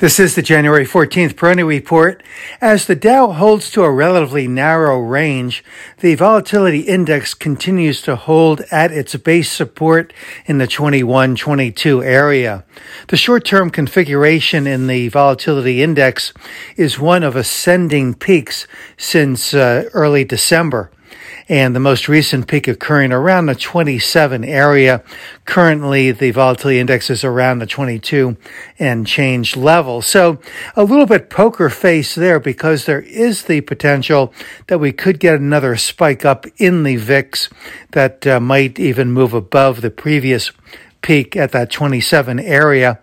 This is the January 14th Peroni Report. As the Dow holds to a relatively narrow range, the volatility index continues to hold at its base support in the 21-22 area. The short-term configuration in the volatility index is one of ascending peaks since uh, early December and the most recent peak occurring around the 27 area. Currently, the volatility index is around the 22 and change level. So a little bit poker face there because there is the potential that we could get another spike up in the VIX that uh, might even move above the previous peak at that 27 area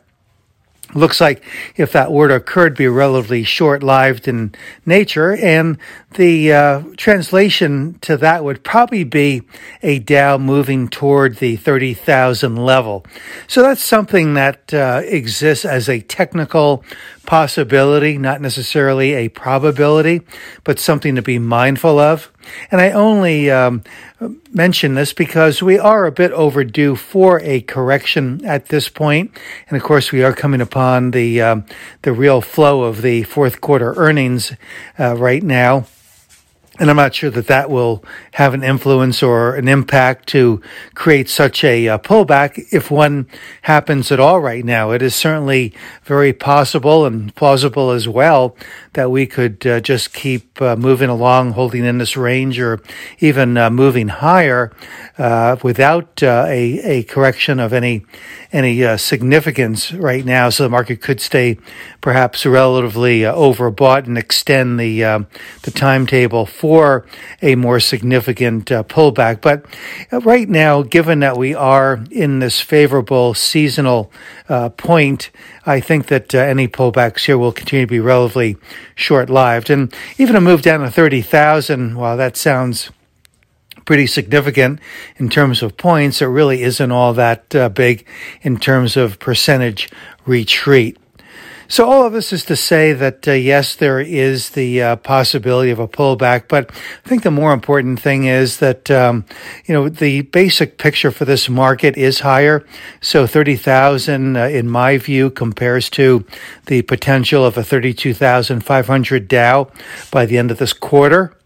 looks like if that were to occur, it'd be relatively short-lived in nature, and the uh, translation to that would probably be a Dow moving toward the 30,000 level. So that's something that uh, exists as a technical possibility, not necessarily a probability, but something to be mindful of. And I only um, mention this because we are a bit overdue for a correction at this point, and of course we are coming upon the um, the real flow of the fourth quarter earnings uh, right now. And I'm not sure that that will have an influence or an impact to create such a uh, pullback if one happens at all right now. It is certainly very possible and plausible as well that we could uh, just keep uh, moving along, holding in this range or even uh, moving higher uh, without a, a correction of any any significance right now. So the market could stay perhaps relatively overbought and extend the the timetable for a more significant uh, pullback. But uh, right now, given that we are in this favorable seasonal uh, point, I think that any pullbacks here will continue to be relatively short lived. And even a move down to 30,000, well, that sounds pretty significant in terms of points. It really isn't all that uh, big in terms of percentage retreat. So all of this is to say that uh, yes, there is the uh, possibility of a pullback, but I think the more important thing is that um, you know the basic picture for this market is higher. So thirty thousand, uh, in my view, compares to the potential of a thirty-two thousand five hundred Dow by the end of this quarter.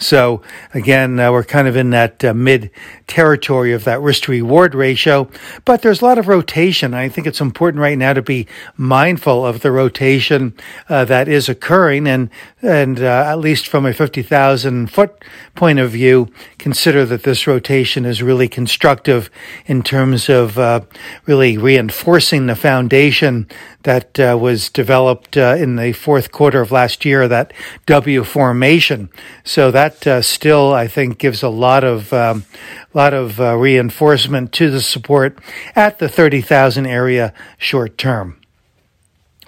So again, uh, we're kind of in that uh, mid territory of that risk to reward ratio, but there's a lot of rotation. I think it's important right now to be mindful of the rotation uh, that is occurring and, and uh, at least from a 50,000 foot point of view, consider that this rotation is really constructive in terms of uh, really reinforcing the foundation that uh, was developed in the fourth quarter of last year, that W formation. So that uh, still, I think, gives a lot of um, lot of uh, reinforcement to the support at the thirty thousand area short term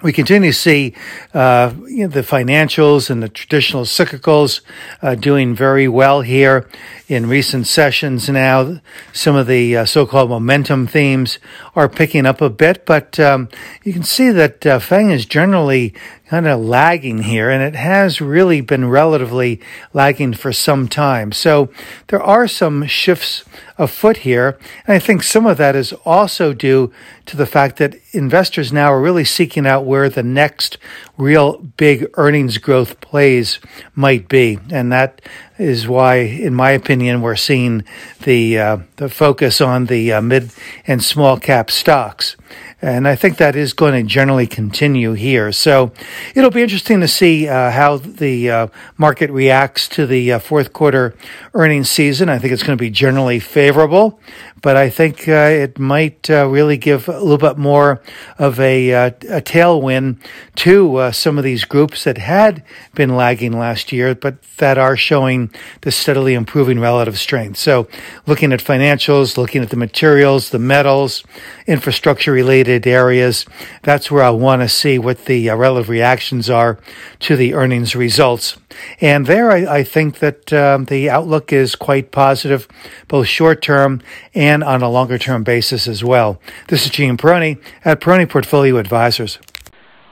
we continue to see uh, you know, the financials and the traditional cyclicals uh, doing very well here in recent sessions now. Some of the uh, so-called momentum themes are picking up a bit, but um, you can see that uh, FANG is generally kind of lagging here, and it has really been relatively lagging for some time. So there are some shifts afoot here, and I think some of that is also due to the fact that investors now are really seeking out where the next real big earnings growth plays might be, and that is why, in my opinion, we're seeing the uh, the focus on the uh, mid and small cap stocks. And I think that is going to generally continue here. So it'll be interesting to see uh, how the uh, market reacts to the uh, fourth quarter earnings season. I think it's going to be generally favorable, but I think uh, it might uh, really give a little bit more of a, uh, a tailwind to some of these groups that had been lagging last year, but that are showing the steadily improving relative strength. So looking at financials, looking at the materials, the metals, infrastructure related areas. That's where I want to see what the uh, relative reactions are to the earnings results. And there, I, I think that um, the outlook is quite positive, both short term and on a longer term basis as well. This is Gene Peroni at Peroni Portfolio Advisors.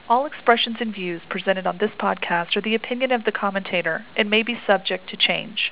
All expressions and views presented on this podcast are the opinion of the commentator and may be subject to change.